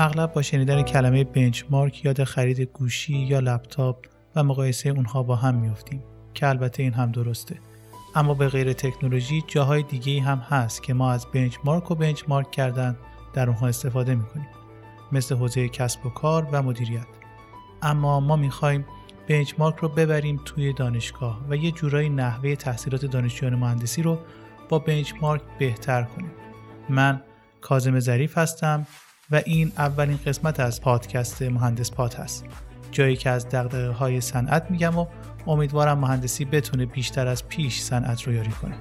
اغلب با شنیدن کلمه بنچمارک یاد خرید گوشی یا لپتاپ و مقایسه اونها با هم میافتیم که البته این هم درسته. اما به غیر تکنولوژی جاهای دیگه هم هست که ما از بنچمارک و بنچمارک کردن در اونها استفاده می‌کنیم مثل حوزه کسب و کار و مدیریت. اما ما می‌خوایم بنچمارک رو ببریم توی دانشگاه و یه جورایی نحوه تحصیلات دانشجویان مهندسی رو با بنچمارک بهتر کنیم. من کازم ظریف هستم. و این اولین قسمت از پادکست مهندس پات هست. جایی که از دقدقه های صنعت میگم و امیدوارم مهندسی بتونه بیشتر از پیش صنعت رو یاری کنه.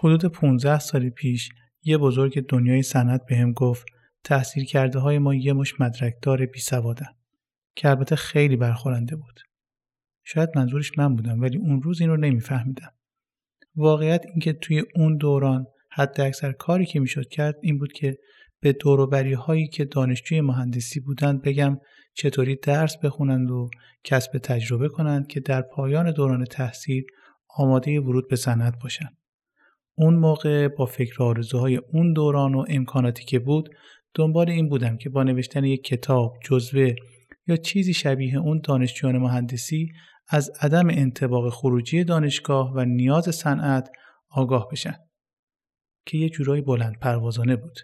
حدود 15 سال پیش یه بزرگ دنیای صنعت بهم گفت تحصیل کرده های ما یه مش مدرکدار بی سوادن که البته خیلی برخورنده بود. شاید منظورش من بودم ولی اون روز این رو نمیفهمیدم. واقعیت اینکه توی اون دوران حد اکثر کاری که می‌شد کرد این بود که به دوروبری هایی که دانشجوی مهندسی بودند بگم چطوری درس بخونند و کسب تجربه کنند که در پایان دوران تحصیل آماده ورود به صنعت باشند. اون موقع با فکر آرزوهای اون دوران و امکاناتی که بود دنبال این بودم که با نوشتن یک کتاب، جزوه یا چیزی شبیه اون دانشجویان مهندسی از عدم انتباق خروجی دانشگاه و نیاز صنعت آگاه بشن که یه جورایی بلند پروازانه بود.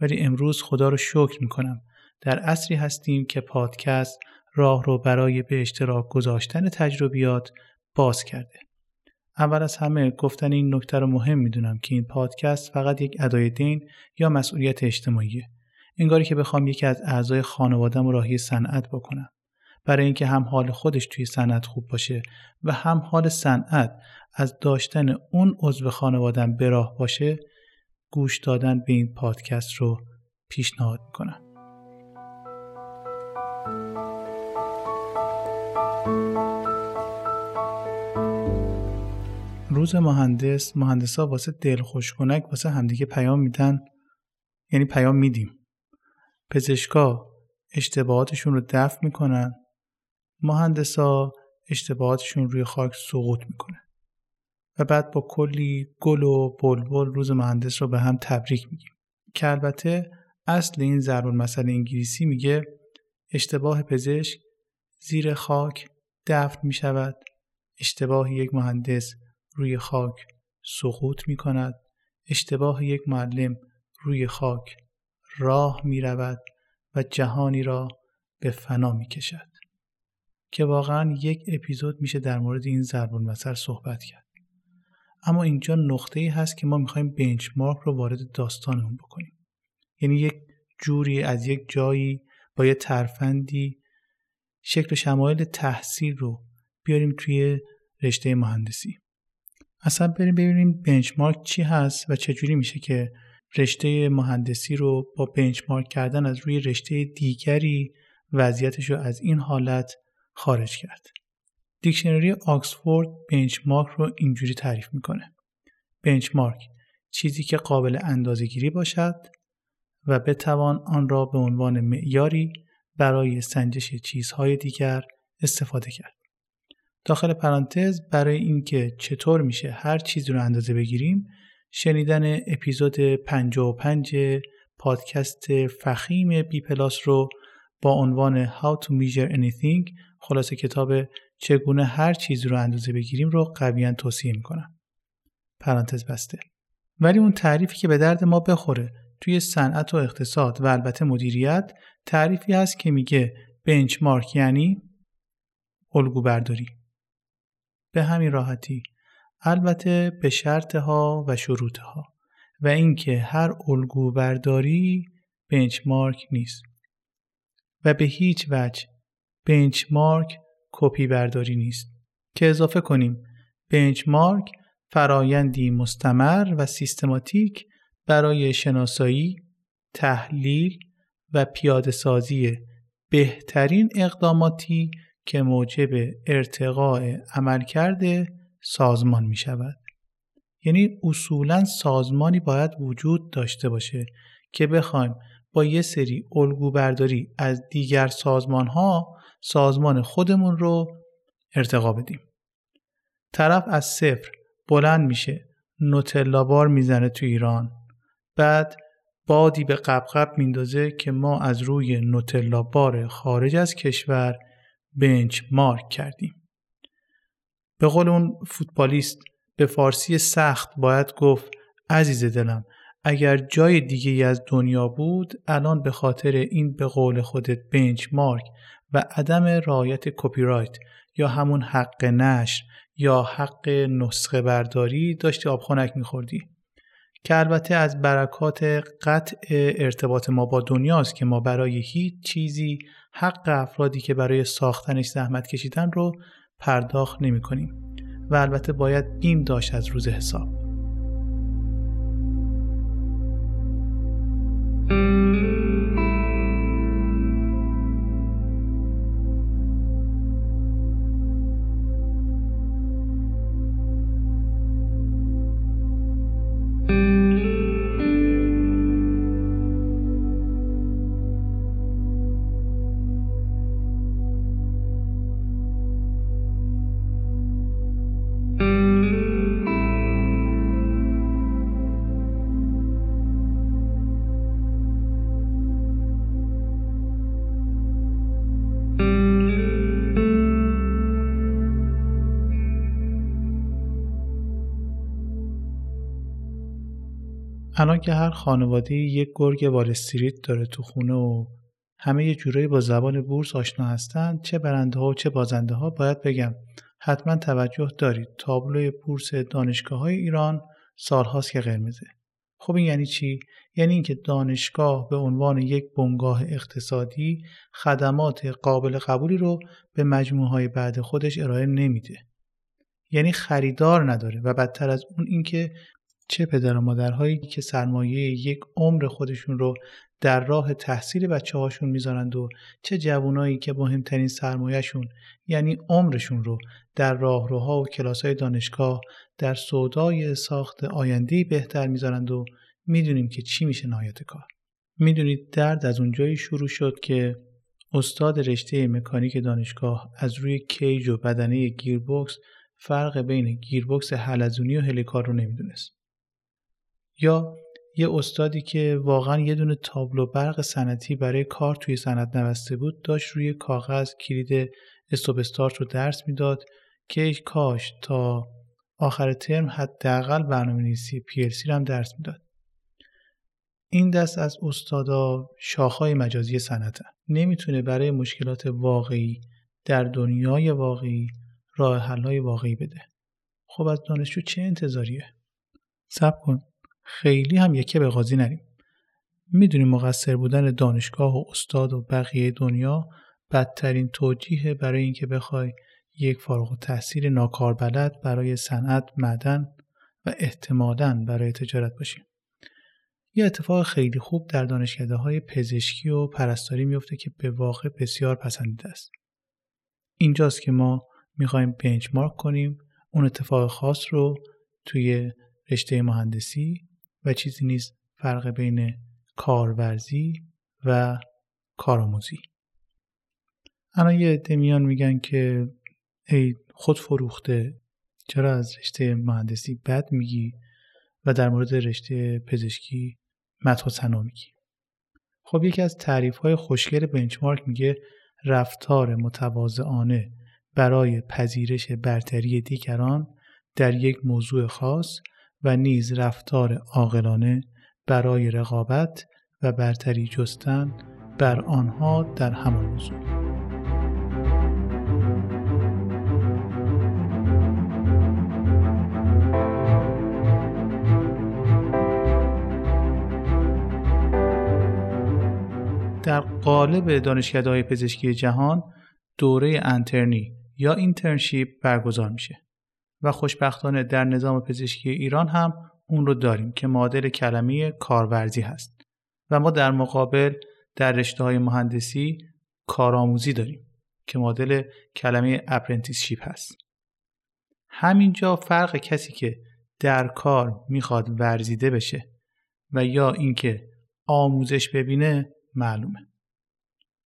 ولی امروز خدا رو شکر می‌کنم در عصری هستیم که پادکست راه رو برای به اشتراک گذاشتن تجربیات باز کرده. اول از همه گفتن این نکته رو مهم می‌دونم که این پادکست فقط یک ادای دین یا مسئولیت اجتماعیه. انگاری که بخوام یکی از اعضای خانوادم رو راهی صنعت بکنم. برای اینکه هم حال خودش توی صنعت خوب باشه و هم حال صنعت از داشتن اون عضو خانوادم به راه باشه گوش دادن به این پادکست رو پیشنهاد می‌کنم. روز مهندس مهندسا واسه دلخوش کنک واسه همدیگه پیام میدن. یعنی پیام میدیم. پزشکا اشتباهاتشون رو دفع می‌کنن. مهندسا اشتباهاتشون روی خاک سقوط می‌کنه و بعد با کلی گل و بلبل روز مهندس رو به هم تبریک میگیم. که البته اصل این ضرب مسئله انگلیسی میگه اشتباه پزشک زیر خاک دفن می شود اشتباه یک مهندس روی خاک سقوط می کند اشتباه یک معلم روی خاک راه می رود و جهانی را به فنا می کشد که واقعا یک اپیزود میشه در مورد این ضرب المثل صحبت کرد. اما اینجا نقطه ای هست که ما می‌خوایم بنچمارک رو وارد داستانمون بکنیم. یعنی یک جوری از یک جایی با یه ترفندی شکل شمایل تحصیل رو بیاریم توی رشته مهندسی. اصلا بریم ببینیم بنچمارک چی هست و چجوری میشه که رشته مهندسی رو با بنچمارک کردن از روی رشته دیگری وضعیتش رو از این حالت خارج کرد. دیکشنری آکسفورد بنچمارک رو اینجوری تعریف می‌کنه. بنچمارک چیزی که قابل اندازه گیری باشد و بتوان آن را به عنوان معیاری برای سنجش چیزهای دیگر استفاده کرد. داخل پرانتز برای اینکه چطور میشه هر چیزی رو اندازه بگیریم شنیدن اپیزود 55 پادکست فخیم بی پلاس رو با عنوان How to Measure Anything خلاصه کتاب چگونه هر چیزی رو اندازه بگیریم رو قویا توصیه می‌کنم. پرانتز بسته. ولی اون تعریفی که به درد ما بخوره توی صنعت و اقتصاد و البته مدیریت تعریفی هست که میگه بنچمارک یعنی الگو برداری. به همین راحتی. البته به شرط ها و شروط ها و اینکه هر الگو برداری بنچمارک نیست. و به هیچ وجه بنچمارک کپی برداری نیست. که اضافه کنیم بنچمارک فرایندی مستمر و سیستماتیک برای شناسایی، تحلیل و پیاده سازی بهترین اقداماتی که موجب ارتقاء عملکرد سازمان می شود. یعنی اصولا سازمانی باید وجود داشته باشه که بخوایم با یه سری الگو برداری از دیگر سازمان ها سازمان خودمون رو ارتقا بدیم. طرف از صفر بلند میشه نوتلا بار می‌زنه تو ایران بعد بادی به قبقب میندازه که ما از روی نوتلا بار خارج از کشور بنچ مارک کردیم. به قول اون فوتبالیست به فارسی سخت باید گفت عزیز دلم اگر جای دیگه از دنیا بود الان به خاطر این به قول خودت بنچ مارک و عدم رعایت کپی رایت یا همون حق نشر یا حق نسخه برداری داشتی آبخونک میخوردی که البته از برکات قطع ارتباط ما با دنیاست که ما برای هیچ چیزی حق افرادی که برای ساختنش زحمت کشیدن رو پرداخت نمی کنیم و البته باید بیم داشت از روز حساب. الان که هر خانواده یک گرگ وال استریت داره تو خونه و همه یه جورایی با زبان بورس آشنا هستن چه برنده ها و چه بازنده ها باید بگم حتما توجه دارید. تابلوی بورس دانشگاه های ایران سالهاست که قرمزه. خب این یعنی چی؟ یعنی اینکه دانشگاه به عنوان یک بنگاه اقتصادی خدمات قابل قبولی رو به مجموعه های بعد خودش ارائه نمیده. یعنی خریدار نداره و بدتر از اون اینکه چه پدر و مادرهایی که سرمایه یک عمر خودشون رو در راه تحصیل بچه هاشون می‌ذارند و چه جوانایی که مهمترین سرمایهشون یعنی عمرشون رو در راهروها و کلاس های دانشگاه در سودای ساخت آینده بهتر می‌ذارند و می‌دونیم که چی میشه نهایت کار. می‌دونید درد از اونجایی شروع شد که استاد رشته مکانیک دانشگاه از روی کیج و بدنه گیربکس فرق بین گیربکس حلزونی و هلیکار رو نمی‌دونست. یا یه استادی که واقعا یه دونه تابلو برق سنتی برای کار توی سند نوسته بود داشت روی کاغذ کلید استوب استارت رو درس می‌داد که کاش تا آخر ترم حداقل برنامه نویسی پی رو هم درس می‌داد. این دست از استادا شاخهای مجازی صنعتن نمی‌تونه برای مشکلات واقعی در دنیای واقعی راه حلهای واقعی بده. خب از دانشجو چه انتظاریه؟ سب کن. خیلی هم یکی به قاضی نریم. می‌دونیم مقصر بودن دانشگاه و استاد و بقیه دنیا بدترین توجیه برای اینکه بخوای یک فارغ تحصیل ناکاربلد برای صنعت معدن و احتمالا برای تجارت باشیم یه اتفاق خیلی خوب در دانشکده های پزشکی و پرستاری میفته که به واقع بسیار پسندیده است. اینجاست که ما می‌خوایم بنچمارک کنیم اون اتفاق خاص رو توی رشته مهندسی و چیزی نیست فرق بین کارورزی و کارآموزی. الان یه عده میان میگن که ای خود فروخته چرا از رشته مهندسی بد میگی و در مورد رشته پزشکی مدح و ثنا میگی؟ خب یکی از تعریف های خوشگل بنچمارک میگه رفتار متواضعانه برای پذیرش برتری دیگران در یک موضوع خاص و نیز رفتار عاقلانه برای رقابت و برتری جستن بر آنها در همان موضوع. در قالب دانشکده های پزشکی جهان دوره انترنی یا internship برگزار میشه. و خوشبختانه در نظام پزشکی ایران هم اون رو داریم که معادل کلمه کارورزی هست. و ما در مقابل در رشته های مهندسی کارآموزی داریم که معادل کلمه apprenticeship هست. همینجا فرق کسی که در کار می‌خواد ورزیده بشه و یا اینکه آموزش ببینه معلومه.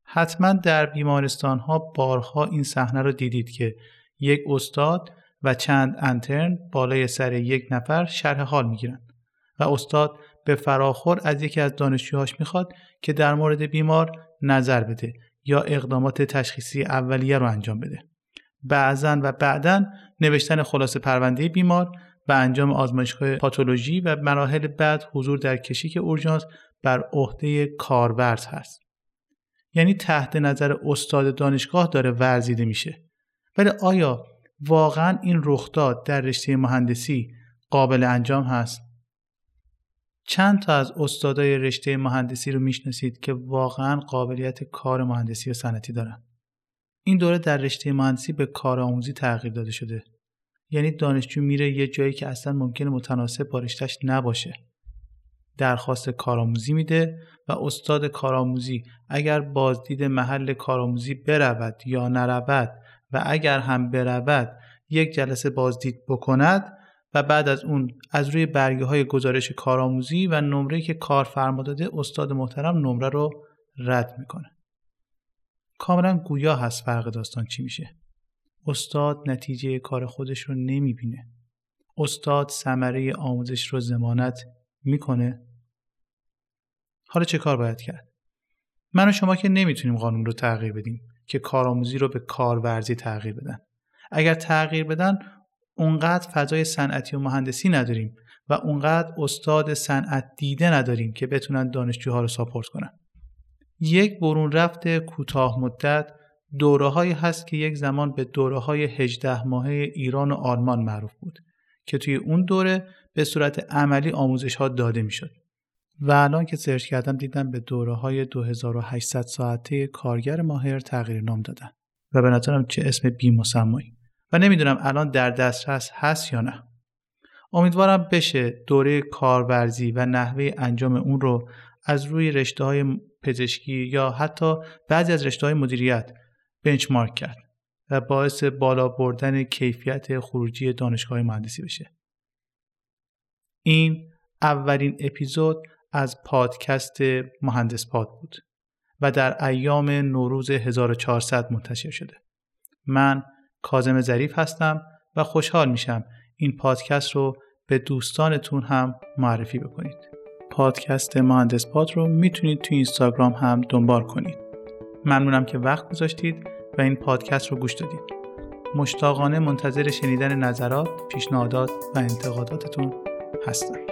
حتما در بیمارستان ها بارها این صحنه رو دیدید که یک استاد و چند انترن بالای سر یک نفر شرح حال می‌گیرن و استاد به فراخور از یکی از دانشجوهاش می‌خواد که در مورد بیمار نظر بده یا اقدامات تشخیصی اولیه رو انجام بده. بعضا و بعدا نوشتن خلاصه پرونده بیمار و انجام آزمایشگاه پاتولوژی و مراحل بعد حضور در کشیک اورژانس بر عهده کارورز هست. یعنی تحت نظر استاد دانشگاه داره ورزیده میشه. ولی آیا واقعا این رخداد در رشته مهندسی قابل انجام هست؟ چند تا از استادای رشته مهندسی رو می‌شناسید که واقعا قابلیت کار مهندسی و صنعتی دارن. این دوره در رشته مهندسی به کارآموزی تغییر داده شده. یعنی دانشجو میره یه جایی که اصلا ممکنه متناسب با رشتهش نباشه. درخواست کارآموزی میده و استاد کارآموزی اگر بازدید محل کارآموزی برود یا نرود و اگر هم برود یک جلسه بازدید بکند و بعد از اون از روی برگه های گزارش کارآموزی و نمره که کارفرما داده استاد محترم نمره رو رد می‌کنه. کاملا گویا هست فرق داستان چی میشه. استاد نتیجه کار خودش رو نمی‌بینه. استاد ثمره آموزش رو زمانت می‌کنه. حالا چه کار باید کرد؟ من و شما که نمی‌تونیم قانون رو تغییر بدیم. که کارآموزی رو به کارورزی تغییر بدن. اگر تغییر بدن اونقدر فضای صنعتی و مهندسی نداریم و اونقدر استاد صنعت دیده نداریم که بتونن دانشجوها رو ساپورت کنن. یک برون رفت کوتاه مدت دوره هایی هست که یک زمان به دوره های 18 ماهه ایران و آلمان معروف بود که توی اون دوره به صورت عملی آموزش ها داده می‌شد. و الان که سرچ کردم دیدم به دوره های 2800 ساعته کارگر ماهر تغییر نام دادن و به نظرم چه اسم بی مسمایی و نمی‌دونم الان در دسترس هست یا نه امیدوارم بشه دوره کارورزی و نحوه انجام اون رو از روی رشته های پزشکی یا حتی بعضی از رشته های مدیریت بنچمارک کرد و باعث بالا بردن کیفیت خروجی دانشگاه مهندسی بشه. این اولین اپیزود از پادکست مهندس پاد بود و در ایام نوروز 1400 منتشر شده. من کازم ظریف هستم و خوشحال میشم این پادکست رو به دوستانتون هم معرفی بکنید. پادکست مهندس پاد رو می‌تونید تو اینستاگرام هم دنبال کنید. ممنونم که وقت گذاشتید و این پادکست رو گوش دادید. مشتاقانه منتظر شنیدن نظرات، پیشنهادات و انتقاداتتون هستم.